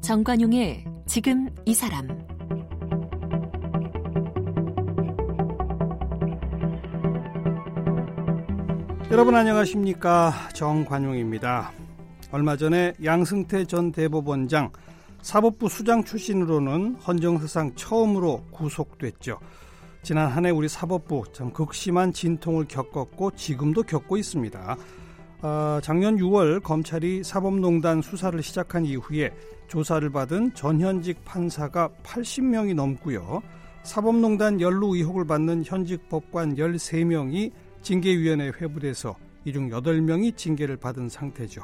정관용의 지금 이 사람 여러분 안녕하십니까 정관용입니다. 얼마 전에 양승태 전 대법원장 사법부 수장 출신으로는 헌정사상 처음으로 구속됐죠. 지난 한 해 우리 사법부 참 극심한 진통을 겪었고 지금도 겪고 있습니다. 어, 작년 6월 검찰이 사법농단 수사를 시작한 이후에 조사를 받은 전현직 판사가 80명이 넘고요. 사법농단 연루 의혹을 받는 현직 법관 13명이 징계위원회에 회부돼서 이 중 8명이 징계를 받은 상태죠.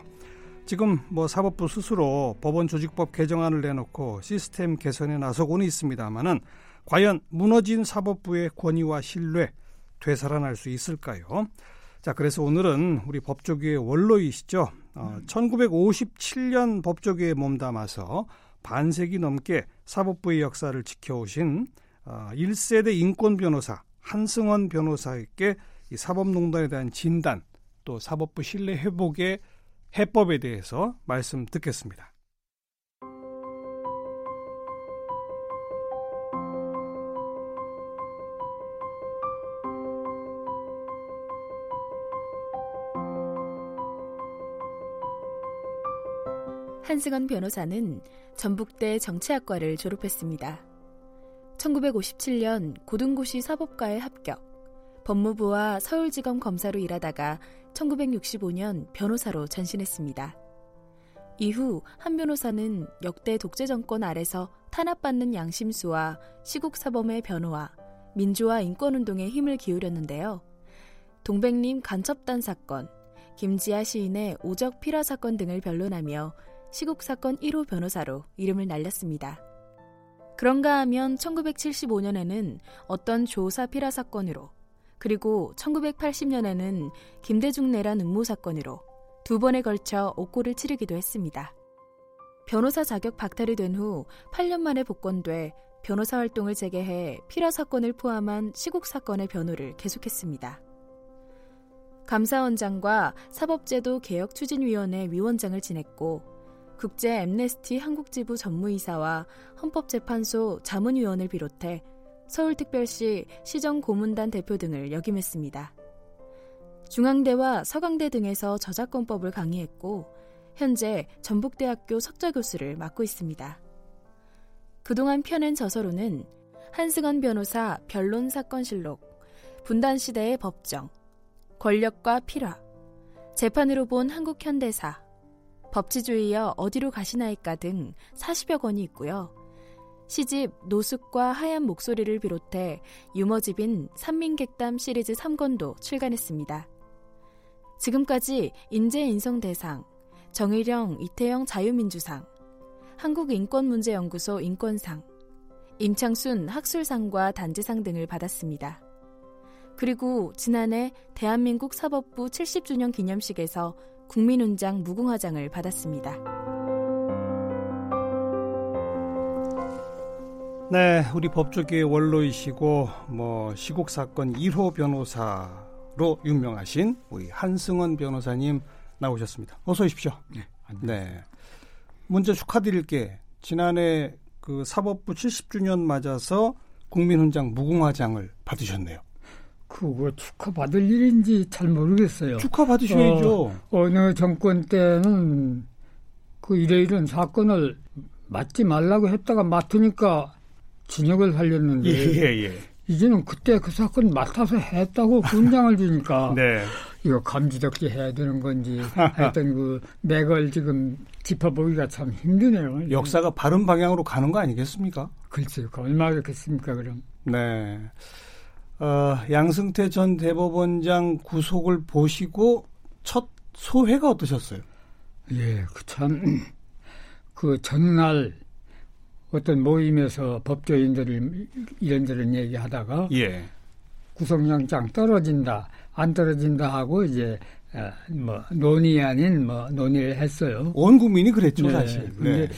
지금 뭐 사법부 스스로 법원 조직법 개정안을 내놓고 시스템 개선에 나서고는 있습니다만은 과연 무너진 사법부의 권위와 신뢰 되살아날 수 있을까요? 자, 그래서 오늘은 우리 법조계의 원로이시죠. 어, 1957년 법조계에 몸담아서 반세기 넘게 사법부의 역사를 지켜오신 어, 1세대 인권 변호사 한승원 변호사에게 이 사법농단에 대한 진단 또 사법부 신뢰 회복의 해법에 대해서 말씀 듣겠습니다. 한승원 변호사는 전북대 정치학과를 졸업했습니다. 1957년 고등고시 사법과에 합격. 법무부와 서울지검 검사로 일하다가 1965년 변호사로 전신했습니다. 이후 한 변호사는 역대 독재 정권 아래서 탄압받는 양심수와 시국 사범의 변호와 민주화 인권운동에 힘을 기울였는데요. 동백림 간첩단 사건, 김지아 시인의 오적 피라 사건 등을 변론하며 시국 사건 1호 변호사로 이름을 날렸습니다. 그런가 하면 1975년에는 어떤 조사 피라 사건으로 그리고 1980년에는 김대중 내란 음모 사건으로 두 번에 걸쳐 옥고를 치르기도 했습니다. 변호사 자격 박탈이 된 후 8년 만에 복권돼 변호사 활동을 재개해 피라 사건을 포함한 시국 사건의 변호를 계속했습니다. 감사원장과 사법제도 개혁 추진위원회 위원장을 지냈고 국제 엠네스티 한국지부 전무이사와 헌법재판소 자문위원을 비롯해 서울특별시 시정고문단 대표 등을 역임했습니다. 중앙대와 서강대 등에서 저작권법을 강의했고 현재 전북대학교 석좌교수를 맡고 있습니다. 그동안 펴낸 저서로는 한승원 변호사 변론 사건실록, 분단시대의 법정, 권력과 필화, 재판으로 본 한국 현대사, 법치주의여 어디로 가시나이까 등 40여 권이 있고요. 시집 노숙과 하얀 목소리를 비롯해 유머집인 산민객담 시리즈 3권도 출간했습니다. 지금까지 인재인성대상, 정일영, 이태영 자유민주상, 한국인권문제연구소 인권상, 임창순 학술상과 단지상 등을 받았습니다. 그리고 지난해 대한민국 사법부 70주년 기념식에서 국민훈장 무궁화장을 받았습니다. 네, 우리 법조계의 원로이시고 뭐 시국 사건 1호 변호사로 유명하신 우리 한승원 변호사님 나오셨습니다. 어서 오십시오. 네. 네. 먼저 축하드릴 게 지난해 그 사법부 70주년 맞아서 국민훈장 무궁화장을 받으셨네요. 그거 축하받을 일인지 잘 모르겠어요. 축하받으셔야죠. 어, 어느 정권 때는 그 이래 이런 사건을 맡지 말라고 했다가 맡으니까 진역을 살렸는데 예, 예, 예. 이제는 그때 그 사건 맡아서 했다고 군장을 주니까 네. 이거 감지덕지 해야 되는 건지 하여튼 그 맥을 지금 짚어보기가 참 힘드네요. 역사가 바른 방향으로 가는 거 아니겠습니까? 글쎄요. 얼마나 겠습니까 그럼. 네. 어, 양승태 전 대법원장 구속을 보시고 첫 소회가 어떠셨어요? 예, 그 참, 그 전날 어떤 모임에서 법조인들을 이런저런 얘기하다가 예. 구속영장 떨어진다 안 떨어진다 하고 이제 어, 뭐 논의 아닌 뭐 논의를 했어요. 온 국민이 그랬죠 네. 사실. 근데 네.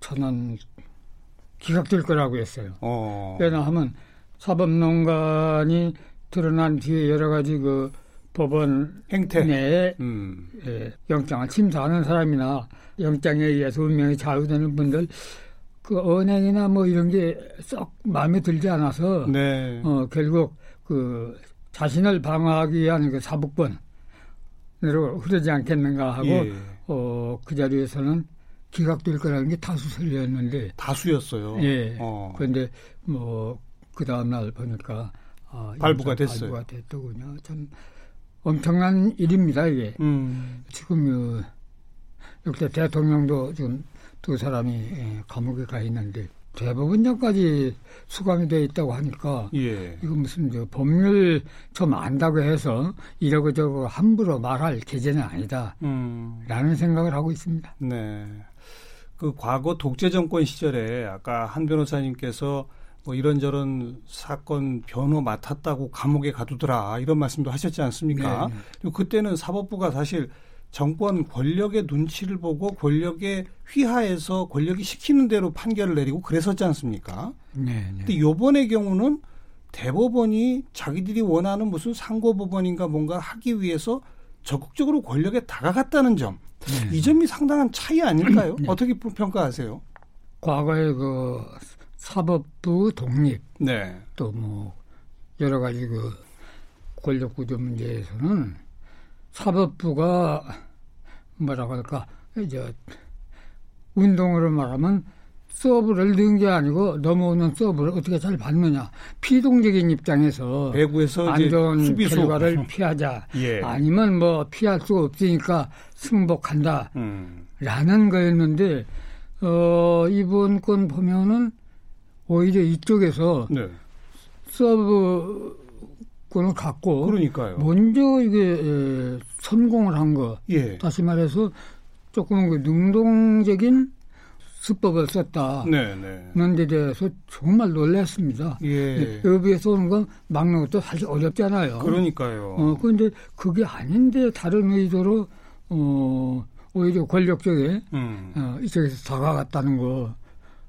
저는 기각될 거라고 했어요. 어. 왜냐하면 사법농단이 드러난 뒤에 여러 가지 그 법원 행태 내에 음. 예, 영장을 심사하는 사람이나 영장에 의해서 운명이 좌우되는 분들 그 언행이나 뭐 이런 게 썩 마음에 들지 않아서 네. 어, 결국 그 자신을 방어하기 위한 그 사법권으로 흐르지 않겠는가 하고 예. 어, 그 자리에서는 기각될 거라는 게 다수설이었는데 다수였어요. 예. 어. 그런데 뭐 그 다음 날 보니까 아, 발부가 됐어요. 발부가 됐더군요. 참 엄청난 일입니다 이게. 음. 지금 역대 대통령도 지금 두 사람이 예, 감옥에 가 있는데 대법원장까지 수감이 돼 있다고 하니까 예. 이거 무슨 저 법률 좀 안다고 해서 이러고 저러고 함부로 말할 계제는 아니다. 음. 라는 생각을 하고 있습니다. 네. 그 과거 독재 정권 시절에 아까 한 변호사님께서 뭐 이런저런 사건 변호 맡았다고 감옥에 가두더라 이런 말씀도 하셨지 않습니까? 네. 그리고 그때는 사법부가 사실 정권 권력의 눈치를 보고 권력에 휘하해서 권력이 시키는 대로 판결을 내리고 그랬었지 않습니까? 네. 네. 근데 요번의 경우는 대법원이 자기들이 원하는 무슨 상고법원인가 뭔가 하기 위해서 적극적으로 권력에 다가갔다는 점. 네. 이 점이 상당한 차이 아닐까요? 네. 어떻게 평가하세요? 과거에 그 사법부 독립, 네. 또 뭐 여러 가지 그 권력 구조 문제에서는 사법부가 뭐라고 할까 이제 운동으로 말하면 서브를 넣은 게 아니고 넘어오는 서브를 어떻게 잘 받느냐 피동적인 입장에서 배구에서 안전 수비수. 결과를 피하자 예. 아니면 뭐 피할 수가 없으니까 승복한다 음. 라는 거였는데 어 이번 건 보면은 오히려 이쪽에서 네. 서브 권을 갖고 그러니까요. 먼저 이게 성공을 한 거. 예. 다시 말해서 조금 그 능동적인 수법을 썼다. 네, 네. 는데 대해서 정말 놀랐습니다. 예. 여기에서 오는 건 막는 것도 사실 어렵잖아요. 그러니까요. 어, 그런데 그게 아닌데 다른 의도로 어, 오히려 권력적에 음. 어, 이쪽에서 다가갔다는 거.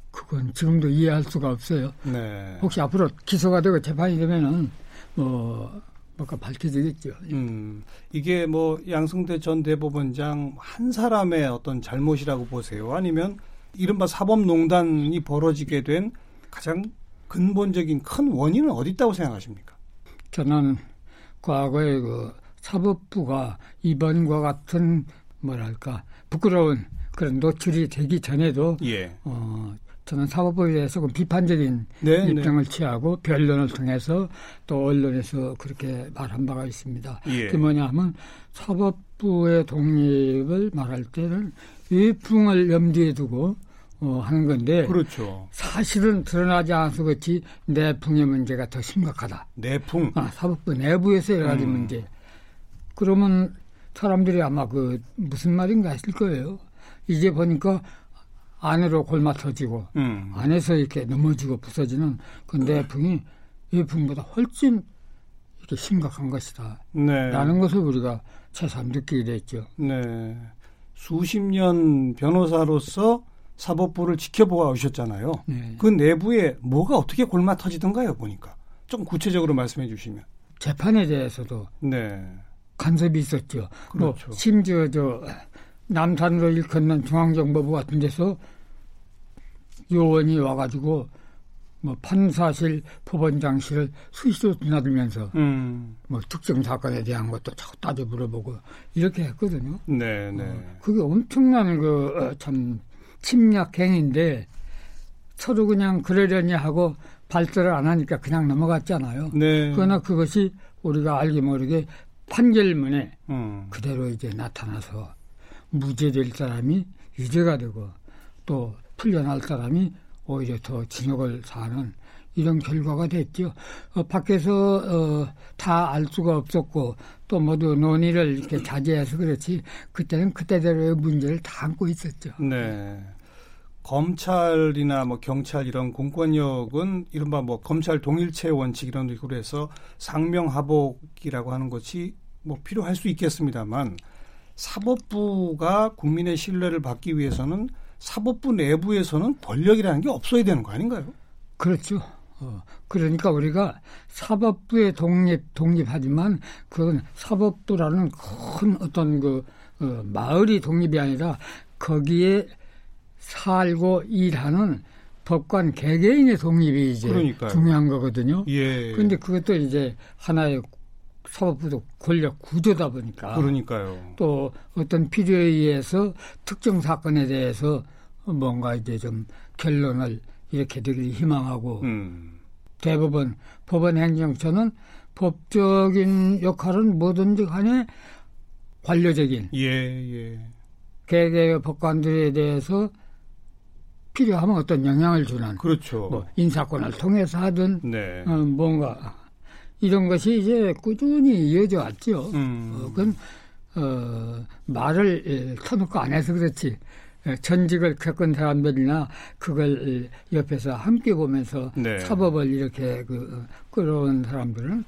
그건 지금도 이해할 수가 없어요. 네. 혹시 앞으로 기소가 되고 재판이 되면은 뭐 뭐가 밝혀지겠죠. 음, 이게 뭐 양승태 전 대법원장 한 사람의 어떤 잘못이라고 보세요? 아니면 이른바 사법농단이 벌어지게 된 가장 근본적인 큰 원인은 어디 있다고 생각하십니까? 저는 과거에 그 사법부가 이번과 같은 뭐랄까 부끄러운 그런 노출이 되기 전에도 예. 어, 저는 사법부에 대해서 좀 비판적인 네, 네. 입장을 네. 취하고 변론을 통해서 또 언론에서 그렇게 말한 바가 있습니다. 예. 그 뭐냐 하면 사법부의 독립을 말할 때는 위풍을 염두에 두고 어, 하는 건데 그렇죠. 사실은 드러나지 않아서 그렇지 내풍의 문제가 더 심각하다. 내풍. 아, 사법부 내부에서 여러 가지 음. 문제. 그러면 사람들이 아마 그 무슨 말인가 했을 거예요. 이제 보니까 안으로 골마 터지고 음. 안에서 이렇게 넘어지고 부서지는 그 내풍이 외풍보다 훨씬 이렇게 심각한 것이다. 네. 라는 것을 우리가 새삼 느끼게 됐죠. 네. 수십 년 변호사로서 사법부를 지켜보아 오셨잖아요. 네. 그 내부에 뭐가 어떻게 골마 터지던가요, 보니까. 좀 구체적으로 말씀해 주시면. 재판에 대해서도 네. 간섭이 있었죠. 뭐 그렇죠. 뭐 심지어 저 남산으로 일컫는 중앙정보부 같은 데서 요원이 와가지고 뭐 판사실 법원장실을 수시로 드나들면서 음. 뭐 특정 사건에 대한 것도 자꾸 따져 물어보고 이렇게 했거든요. 네, 네. 어, 그게 엄청난 그참 어, 침략 행위인데 서로 그냥 그러려니 하고 발설을 안 하니까 그냥 넘어갔잖아요. 네. 그러나 그것이 우리가 알게 모르게 판결문에 음. 그대로 이제 나타나서 무죄될 사람이 유죄가 되고 또 풀려날 사람이 오히려 더 징역을 사는 이런 결과가 됐죠. 어, 밖에서 어, 다 알 수가 없었고 또 모두 논의를 이렇게 자제해서 그렇지 그때는 그때대로의 문제를 다 안고 있었죠. 네. 검찰이나 뭐 경찰 이런 공권력은 이른바 뭐 검찰 동일체 원칙 이런 식으로 해서 상명하복이라고 하는 것이 뭐 필요할 수 있겠습니다만 사법부가 국민의 신뢰를 받기 위해서는 사법부 내부에서는 권력이라는 게 없어야 되는 거 아닌가요? 그렇죠. 어, 그러니까 우리가 사법부의 독립, 독립하지만 그건 사법부라는 큰 어떤 그, 어, 마을이 독립이 아니라 거기에 살고 일하는 법관 개개인의 독립이 이제 그러니까요. 중요한 거거든요. 예. 그런데 그것도 이제 하나의 사법부도 권력 구조다 보니까. 그러니까요. 또 어떤 필요에 의해서 특정 사건에 대해서 뭔가 이제 좀 결론을 이렇게 되길 희망하고 음. 대법원 법원 행정처는 법적인 역할은 뭐든지 간에 관료적인 예, 예. 개개 법관들에 대해서 필요하면 어떤 영향을 주는 그렇죠. 뭐 인사권을 통해서 하든 네. 어, 뭔가 이런 것이 이제 꾸준히 이어져 왔죠. 음. 어, 그건 어, 말을 예, 터놓고 안 해서 그렇지. 예, 전직을 겪은 사람들이나 그걸 옆에서 함께 보면서 네. 사법을 이렇게 그 끌어온 사람들은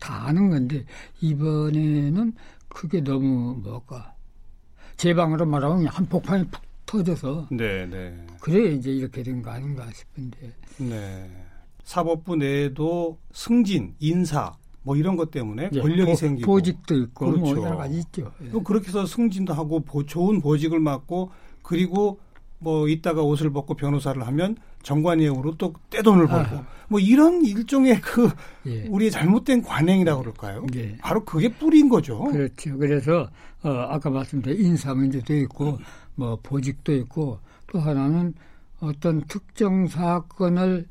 다 아는 건데 이번에는 그게 너무 뭐까 제 방으로 말하면 한 폭탄이 푹 터져서 네, 네. 그래 이제 이렇게 된 거 아닌가 싶은데 네. 사법부 내에도 승진, 인사 뭐 이런 것 때문에 예, 권력이 보, 생기고 보직도 있고 뭐 그렇죠. 뭐 여러 가지 있죠. 예. 또 그렇게 해서 승진도 하고 보, 좋은 보직을 맡고 그리고 뭐 이따가 옷을 벗고 변호사를 하면 정관예우로 또 떼돈을 벌고 아. 뭐 이런 일종의 그 예. 우리의 잘못된 관행이라고 그럴까요? 예. 바로 그게 뿌리인 거죠. 그렇죠. 그래서 어, 아까 말씀드린 인사 문제도 있고 음. 뭐 보직도 있고 또 하나는 어떤 특정 사건을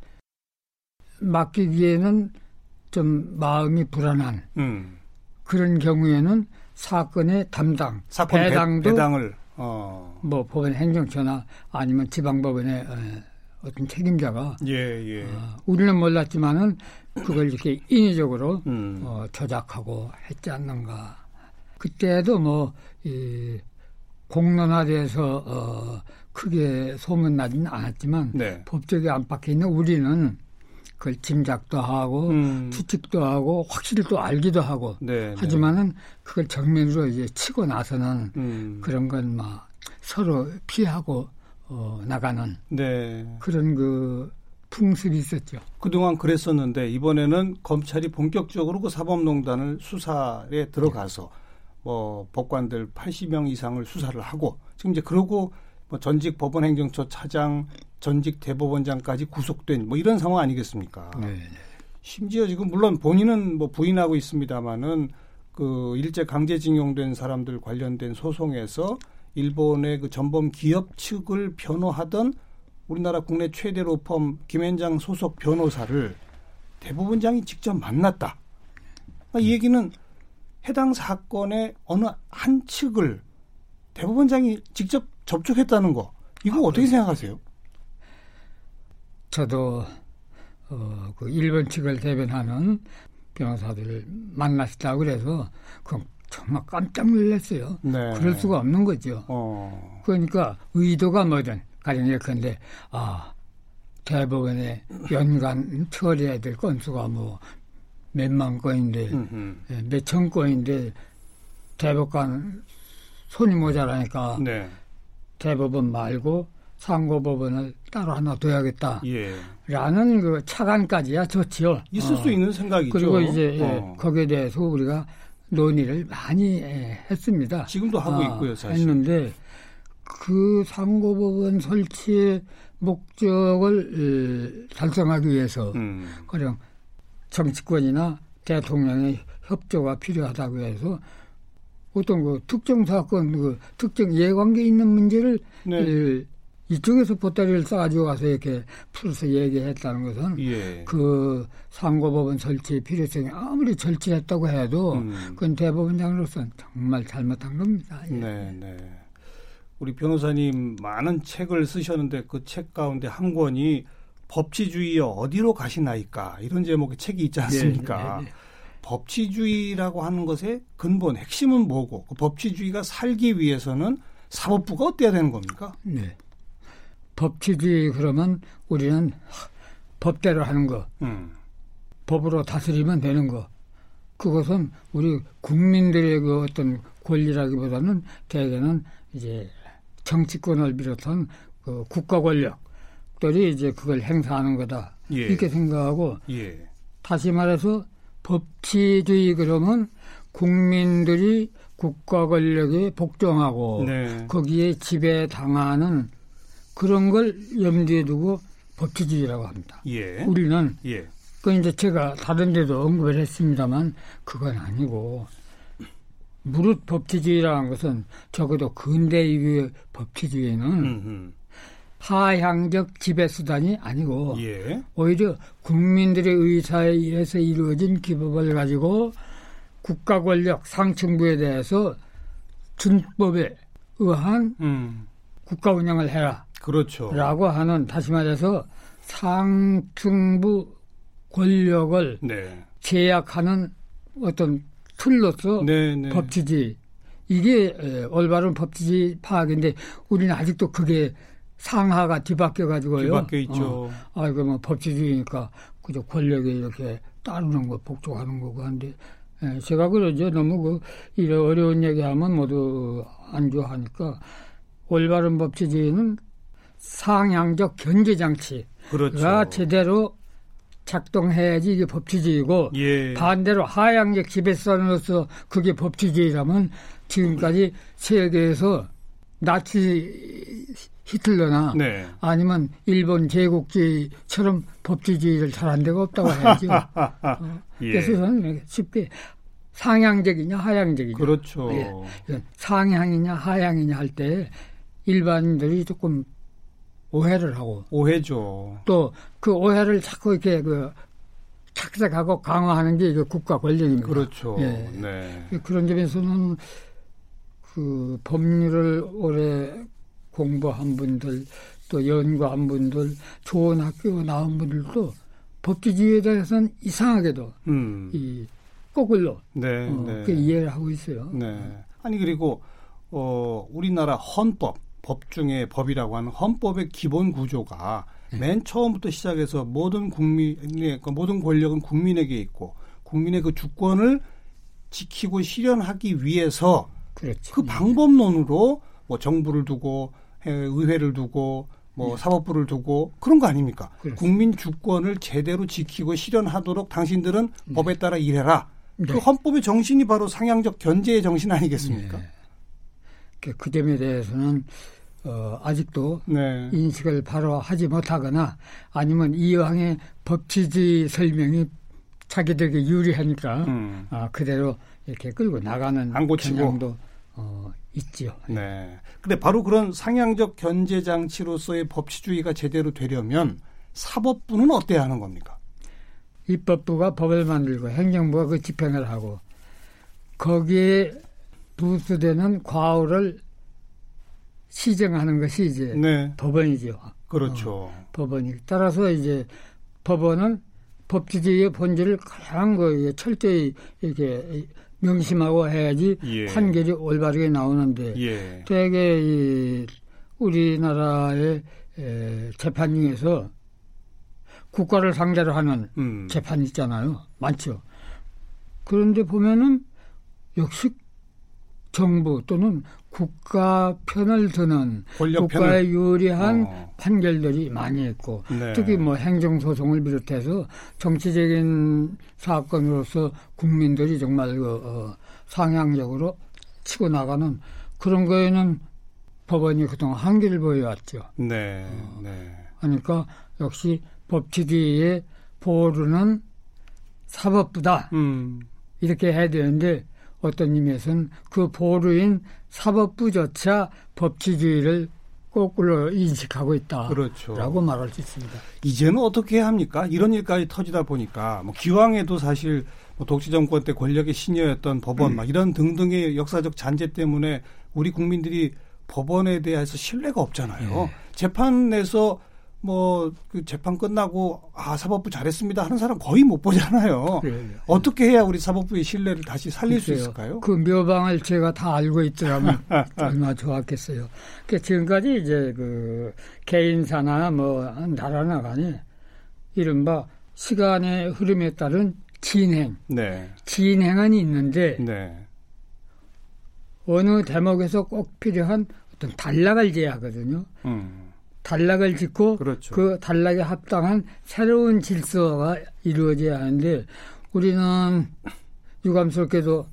맡기기에는 좀 마음이 불안한 음. 그런 경우에는 사건의 담당 사건 배당도 배, 당을 어. 뭐 법원 행정처나 아니면 지방법원의 어, 어떤 책임자가 예, 예. 어, 우리는 몰랐지만은 그걸 이렇게 인위적으로 음. 어, 조작하고 했지 않는가. 그때도 뭐 이, 공론화돼서 어, 크게 소문나지는 않았지만 네. 법적인 안팎에 있는 우리는 그걸 짐작도 하고 음. 추측도 하고 확실히 또 알기도 하고 네, 네. 하지만은 그걸 정면으로 이제 치고 나서는 음. 그런 건 막 서로 피하고 어, 나가는 네. 그런 그 풍습이 있었죠. 그동안 그랬었는데 이번에는 검찰이 본격적으로 그 사법농단을 수사에 들어가서 뭐 법관들 80명 이상을 수사를 하고 지금 이제 그러고 뭐 전직 법원행정처 차장, 전직 대법원장까지 구속된 뭐 이런 상황 아니겠습니까? 네. 심지어 지금 물론 본인은 뭐 부인하고 있습니다마는 그 일제 강제징용된 사람들 관련된 소송에서 일본의 그 전범 기업 측을 변호하던 우리나라 국내 최대 로펌 김현장 소속 변호사를 대법원장이 직접 만났다. 그러니까 이 얘기는 해당 사건의 어느 한 측을 대법원장이 직접 접촉했다는 거 이거 아, 어떻게 네. 생각하세요? 저도 어, 그 일본 측을 대변하는 변호사들을 만났다 그래서 그 정말 깜짝 놀랐어요. 네. 그럴 수가 없는 거죠. 어. 그러니까 의도가 뭐든 가령 예컨대 아 대법원에 연간 처리해야 될 건수가 뭐 몇만 건인데 예, 몇천 건인데 대법관 손이 모자라니까 네. 대법원 말고 상고법원을 따로 하나 둬야겠다. 예. 라는 그 차관까지야 좋지요. 있을 어. 수 있는 생각이죠. 그리고 이제 예, 어. 예, 거기에 대해서 우리가 논의를 많이 예, 했습니다. 지금도 하고 어, 있고요, 사실. 했는데 그 상고법원 설치의 목적을 달성하기 위해서 음. 가령 정치권이나 대통령의 협조가 필요하다고 해서 어떤 그 특정 사건, 그 특정 이해관계 있는 문제를 네. 이쪽에서 보따리를 싸가지고 가서 이렇게 풀어서 얘기했다는 것은 예. 그 상고법원 설치의 필요성이 아무리 절실했다고 해도 음. 그건 대법원장으로서는 정말 잘못한 겁니다. 예. 네, 네. 우리 변호사님 많은 책을 쓰셨는데 그 책 가운데 한 권이 법치주의여 어디로 가시나이까 이런 제목의 책이 있지 않습니까? 네, 네, 네. 법치주의라고 하는 것의 근본 핵심은 뭐고 그 법치주의가 살기 위해서는 사법부가 어때야 되는 겁니까? 네. 법치주의 그러면 우리는 법대로 하는 거, 음. 법으로 다스리면 되는 거. 그것은 우리 국민들의 그 어떤 권리라기보다는 대개는 이제 정치권을 비롯한 그 국가 권력, 귀족들이 이제 그걸 행사하는 거다. 예. 이렇게 생각하고 예. 다시 말해서 법치주의 그러면 국민들이 국가 권력에 복종하고 네. 거기에 지배당하는 그런 걸 염두에 두고 법치주의라고 합니다. 예. 우리는 예. 그 이제 제가 다른 데도 언급을 했습니다만 그건 아니고 무릇 법치주의라는 것은 적어도 근대 이후의 법치주의는 음흠. 파향적 지배 수단이 아니고 예. 오히려 국민들의 의사에 의해서 이루어진 기법을 가지고 국가 권력 상층부에 대해서 준법에 의한 음. 국가 운영을 해라. 그렇죠. 라고 하는 다시 말해서 상층부 권력을 네. 제약하는 어떤 틀로서 네, 네. 법치주의 이게 올바른 법치주의 파악인데 우리는 아직도 그게 상하가 뒤바뀌어 가지고요. 뒤바뀌어 있죠. 어, 아 이거 뭐 법치주의니까 그저 권력에 이렇게 따르는 거 복종하는 거고 한데 예, 제가 그러죠. 너무 그 이런 어려운 얘기하면 모두 안 좋아하니까 올바른 법치주의는 상향적 견제 장치가 그렇죠. 제대로 작동해야지 이게 법치주의고 예. 반대로 하향적 지배선으로서 그게 법치주의라면 지금까지 세계에서 나치 히틀러나 네. 아니면 일본 제국주의처럼 법치주의를 잘한 데가 없다고 해야죠. 어, 예. 그래서 저는 쉽게 상향적이냐 하향적이냐. 그렇죠. 예. 상향이냐 하향이냐 할 때 일반인들이 조금 오해를 하고 오해죠. 또 그 오해를 자꾸 이렇게 그 착색하고 강화하는 게 국가 권력입니다. 그렇죠. 예. 네. 그런 점에서는 그 법률을 오래 공부한 분들 또 연구한 분들 좋은 학교 나온 분들도 법치주의에 대해서는 이상하게도 음. 이 거꾸로 네, 어, 네. 이해를 하고 있어요. 네. 아니 그리고 어 우리나라 헌법 법 중에 법이라고 하는 헌법의 기본 구조가 네. 맨 처음부터 시작해서 모든 국민의 그러니까 모든 권력은 국민에게 있고 국민의 그 주권을 지키고 실현하기 위해서 그렇지. 그 방법론으로 뭐 정부를 두고 의회를 두고 뭐 네. 사법부를 두고 그런 거 아닙니까? 그렇습니다. 국민 주권을 제대로 지키고 실현하도록 당신들은 네. 법에 따라 일해라. 네. 그 헌법의 정신이 바로 상향적 견제의 정신 아니겠습니까? 네. 그, 그 점에 대해서는 어, 아직도 네. 인식을 바로 하지 못하거나 아니면 이왕의 법치주의 설명이 자기들에게 유리하니까 음. 아, 그대로 이렇게 끌고 나가는 경향도 어, 있지요. 네. 근데 바로 그런 상향적 견제 장치로서의 법치주의가 제대로 되려면 사법부는 어때야 하는 겁니까? 입법부가 법을 만들고 행정부가 그 집행을 하고 거기에 부수되는 과오를 시정하는 것이 이제 네. 법원이죠. 그렇죠. 어, 법원이 따라서 이제 법원은 법치주의의 본질을 가장 그 철저히 이렇게 명심하고 해야지 예. 판결이 올바르게 나오는데 예. 되게 이 우리나라의 에, 재판 중에서 국가를 상대로 하는 음. 재판 있잖아요. 많죠. 그런데 보면은 역시 정부 또는 국가 편을 드는 국가에 편을. 유리한 어. 판결들이 많이 있고 네. 특히 뭐 행정 소송을 비롯해서 정치적인 사건으로서 국민들이 정말 그 어, 상향적으로 치고 나가는 그런 거에는 법원이 그동안 한계를 보여왔죠. 네. 어, 네. 그러니까 역시 법치주의의 보루는 사법부다. 음. 이렇게 해야 되는데 어떤 의미에서는 그 보루인 사법부조차 법치주의를 거꾸로 인식하고 있다. 그렇죠. 라고 말할 수 있습니다. 이제는 어떻게 합니까? 이런 일까지 터지다 보니까 뭐 기왕에도 사실 뭐 독재 정권 때 권력의 신여였던 법원 음. 막 이런 등등의 역사적 잔재 때문에 우리 국민들이 법원에 대해서 신뢰가 없잖아요. 네. 재판에서 뭐 그 재판 끝나고 아 사법부 잘했습니다 하는 사람 거의 못 보잖아요. 그래요. 어떻게 해야 우리 사법부의 신뢰를 다시 살릴 글쎄요. 수 있을까요? 그 묘방을 제가 다 알고 있더라면 얼마나 좋았겠어요. 그 지금까지 이제 그 개인사나 뭐 나라나 간에 이른바 시간의 흐름에 따른 진행, 네. 진행은 있는데 네. 어느 대목에서 꼭 필요한 어떤 단락을 제하거든요. 음. 단락을 짓고 그렇죠. 그 단락에 합당한 새로운 질서가 이루어져야 하는데 우리는 유감스럽게도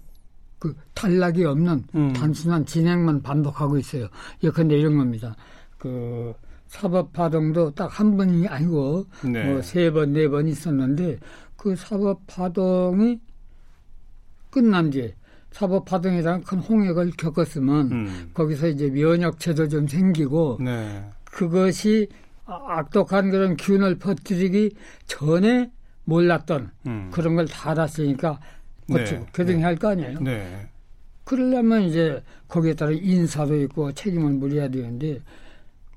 그 단락이 없는 음. 단순한 진행만 반복하고 있어요. 예컨대 이런 겁니다. 그 사법 파동도 딱 한 번이 아니고 네. 뭐세 번, 네 번 있었는데 그 사법 파동이 끝난 뒤에 사법 파동이라는 큰 홍역을 겪었으면 음. 거기서 이제 면역체도 좀 생기고 네. 그것이 아, 악독한 그런 기운을 퍼뜨리기 전에 몰랐던 음. 그런 걸 다 알았으니까 어쩌고 네. 교정해야 할거 아니에요. 네. 그러려면 이제 거기에 따라 인사도 있고 책임을 물어야 되는데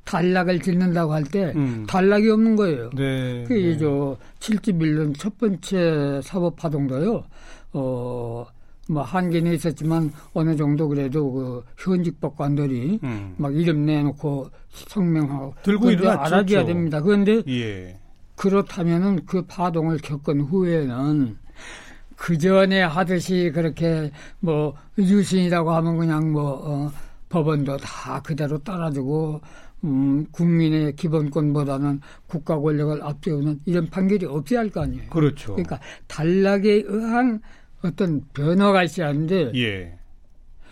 단락을 짓는다고 할때 음. 단락이 없는 거예요. 네. 그게 네. 저 7집 1년 첫 번째 사법 파동도요. 어, 뭐 한계는 있었지만 어느 정도 그래도 그 현직 법관들이 음. 막 이름 내놓고 성명하고 들고 일어났죠. 알아줘야 됩니다. 그런데 예. 그렇다면은 그 파동을 겪은 후에는 그 전에 하듯이 그렇게 뭐 유신이라고 하면 그냥 뭐 어, 법원도 다 그대로 따라주고 음, 국민의 기본권보다는 국가 권력을 앞세우는 이런 판결이 없어야 할 거 아니에요. 그렇죠. 그러니까 단락에 의한 어떤 변화가 있어야 하는데 예.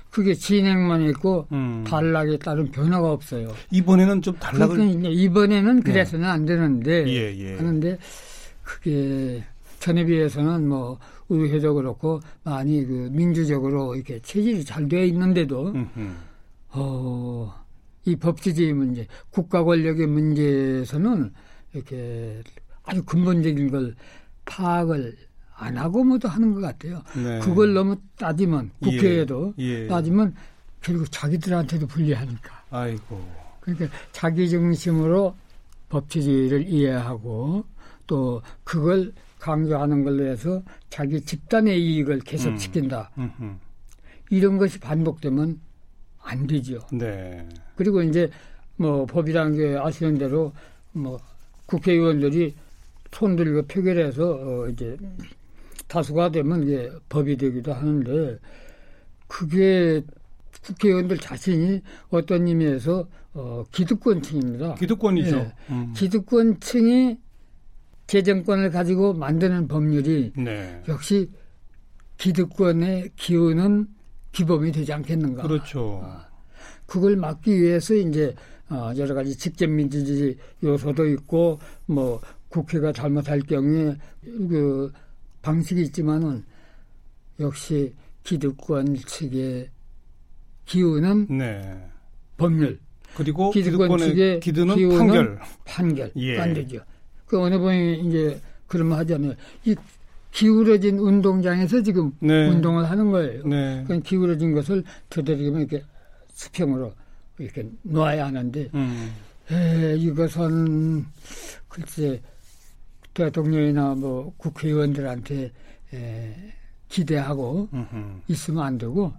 그게 진행만 있고 음. 단락에 따른 변화가 없어요. 이번에는 좀 단락을 그러니까 이번에는 네. 그래서는 네. 안 되는데 예, 예. 하는데 그게 전에 비해서는 뭐 의회도 그렇고 많이 그 민주적으로 이렇게 체질이 잘 되어 있는데도 어, 이 법치주의 문제, 국가 권력의 문제에서는 이렇게 아주 근본적인 걸 파악을 안 하고 뭐도 하는 것 같아요. 네. 그걸 너무 따지면 국회에도 예. 예. 따지면 결국 자기들한테도 불리하니까. 아이고. 그러니까 자기 중심으로 법치주의를 이해하고 또 그걸 강조하는 걸로 해서 자기 집단의 이익을 계속 음. 지킨다. 음흠. 이런 것이 반복되면 안 되죠. 네. 그리고 이제 뭐 법이라는 게 아시는 대로 뭐 국회의원들이 손 들고 표결해서 어 이제 다수가 되면 이게 법이 되기도 하는데 그게 국회의원들 자신이 어떤 의미에서 어, 기득권층입니다. 기득권이죠. 네. 음. 기득권층이 재정권을 가지고 만드는 법률이 네. 역시 기득권의 기운은 기범이 되지 않겠는가. 그렇죠. 어, 그걸 막기 위해서 이제 어, 여러 가지 직접 민주주의 요소도 있고 뭐 국회가 잘못할 경우에 그 방식이 있지만은 역시 기득권 측의 기운은 네. 법률 그리고 기득권 측의 기드는 판결 판결 예. 안 되죠. 그 어느 분이 이제 그런 말 하잖아요. 이 기울어진 운동장에서 지금 네. 운동을 하는 거예요. 네. 그 기울어진 것을 되도록이면 이렇게 수평으로 이렇게 놓아야 하는데 음. 에, 이것은 글쎄 대통령이나 뭐 국회의원들한테 에, 기대하고 음흠. 있으면 안 되고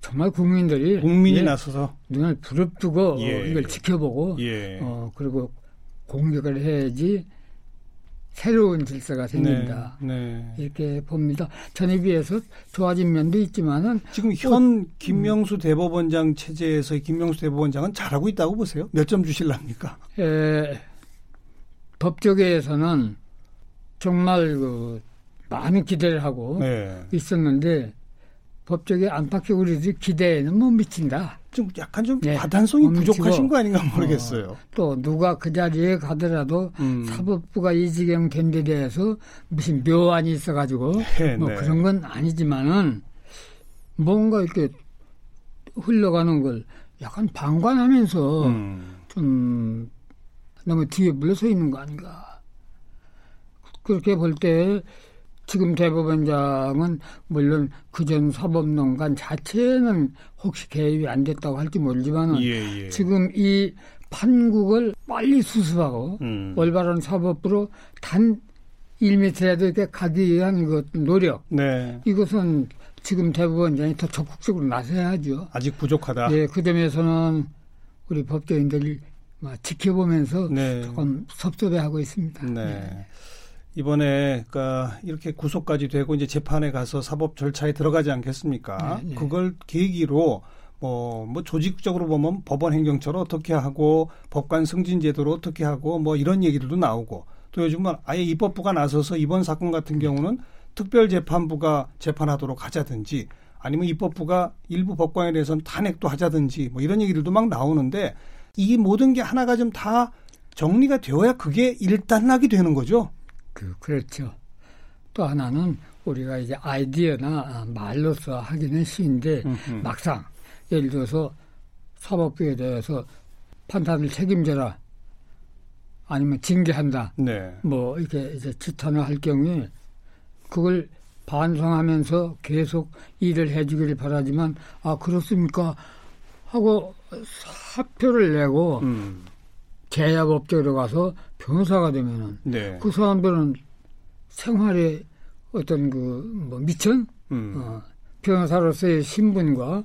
정말 국민들이 국민이 예, 나서서 눈을 부릅뜨고 예. 어, 이걸 지켜보고 예. 어 그리고 공격을 해야지 새로운 질서가 생긴다. 네, 네. 이렇게 봅니다. 전에 비해서 좋아진 면도 있지만은 지금 현 김명수 대법원장 체제에서 김명수 대법원장은 잘하고 있다고 보세요? 몇 점 주실랍니까? 에, 법조계에서는 정말 그 많은 기대를 하고 네. 있었는데 법조계 안팎의 우리들이 기대에는 못 미친다. 좀 약간 좀 네. 과단성이 부족하신 거 아닌가 모르겠어요. 어, 또 누가 그 자리에 가더라도 음. 사법부가 이 지경 된데 대해서 무슨 묘안이 있어가지고 네, 뭐 네. 그런 건 아니지만은 뭔가 이렇게 흘러가는 걸 약간 방관하면서 음. 좀 너무 뒤에 물러서 있는 거 아닌가. 그렇게 볼 때 지금 대법원장은 물론 그전 사법농간 자체는 혹시 개입이 안 됐다고 할지 모르지만 예, 예. 지금 이 판국을 빨리 수습하고 음. 올바른 사법부로 단 1m라도 이렇게 가기 위한 이것 노력. 네. 이것은 지금 대법원장이 더 적극적으로 나서야죠. 아직 부족하다. 예, 그 점에서는 우리 법조인들이 지켜보면서 네. 조금 섭섭해하고 있습니다. 네. 네. 이번에 그러니까 이렇게 구속까지 되고 이제 재판에 가서 사법 절차에 들어가지 않겠습니까? 네, 네. 그걸 계기로 뭐, 뭐 조직적으로 보면 법원 행정처를 어떻게 하고 법관 승진 제도를 어떻게 하고 뭐 이런 얘기들도 나오고 또 요즘은 아예 입법부가 나서서 이번 사건 같은 경우는 특별재판부가 재판하도록 하자든지 아니면 입법부가 일부 법관에 대해서는 탄핵도 하자든지 뭐 이런 얘기들도 막 나오는데 이 모든 게 하나가 좀 다 정리가 되어야 그게 일단락이 되는 거죠. 그 그렇죠. 또 하나는 우리가 이제 아이디어나 말로서 하기는 쉬운데 음흠. 막상 예를 들어서 사법부에 대해서 판단을 책임져라 아니면 징계한다. 네. 뭐 이렇게 이제 지탄을 할 경우에 그걸 반성하면서 계속 일을 해주기를 바라지만 아 그렇습니까 하고 사표를 내고 음. 제야법적으로 가서 변호사가 되면은 네. 그 사람들은 생활에 어떤 그뭐 미천 음. 어, 변호사로서의 신분과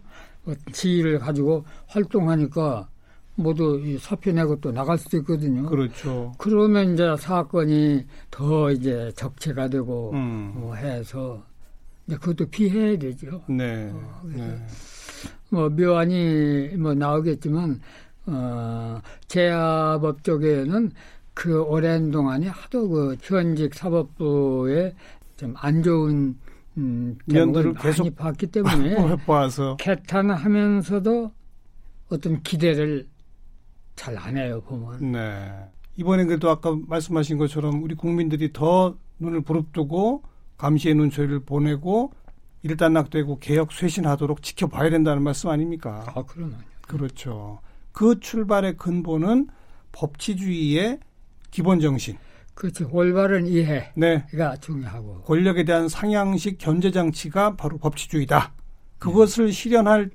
지위를 가지고 활동하니까 모두 이 사표 내고 또 나갈 수도 있거든요. 그렇죠. 그러면 이제 사건이 더 이제 적체가 되고 음. 뭐 해서 그것도 피해야 되죠. 네. 어, 네. 뭐 묘안이 뭐 나오겠지만 어 제야법 쪽에는 그 오랜 동안에 하도 그 현직 사법부에 좀 안 좋은 음, 면들을 계속 봤기 때문에 봐서 개탄하면서도 어떤 기대를 잘 안 해요 보면. 네. 이번엔 그래도 아까 말씀하신 것처럼 우리 국민들이 더 눈을 부릅뜨고 감시의 눈초리를 보내고 일단락되고 개혁 쇄신하도록 지켜봐야 된다는 말씀 아닙니까? 아, 그러면 그렇죠. 그 출발의 근본은 법치주의의 기본 정신. 그렇죠. 올바른 이해가 네. 중요하고. 권력에 대한 상향식 견제 장치가 바로 법치주의다. 그것을 네. 실현할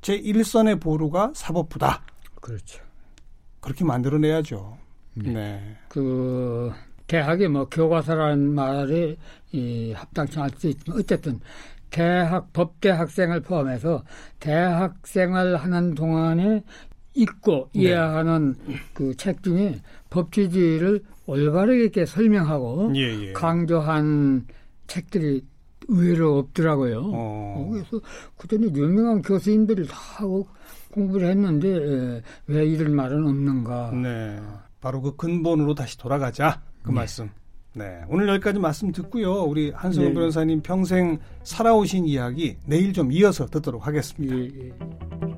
제1선의 보루가 사법부다. 그렇죠. 그렇게 만들어내야죠. 네. 네. 그 대학의 뭐 교과서라는 말이 이 합당치 있지만 어쨌든 대학 법대 학생을 포함해서 대학생을 하는 동안에 읽고 네. 이해하는 그책 중에 법치주의를 올바르게 설명하고 예, 예. 강조한 책들이 의외로 없더라고요. 어. 어 그래서 그전에 유명한 교수님들이 다 하고 공부를 했는데 예, 왜 이런 말은 없는가. 네. 바로 그 근본으로 다시 돌아가자. 그 네. 말씀. 네. 오늘 여기까지 말씀 듣고요. 우리 한승훈 네. 변호사님 평생 살아오신 이야기 내일 좀 이어서 듣도록 하겠습니다. 예, 예.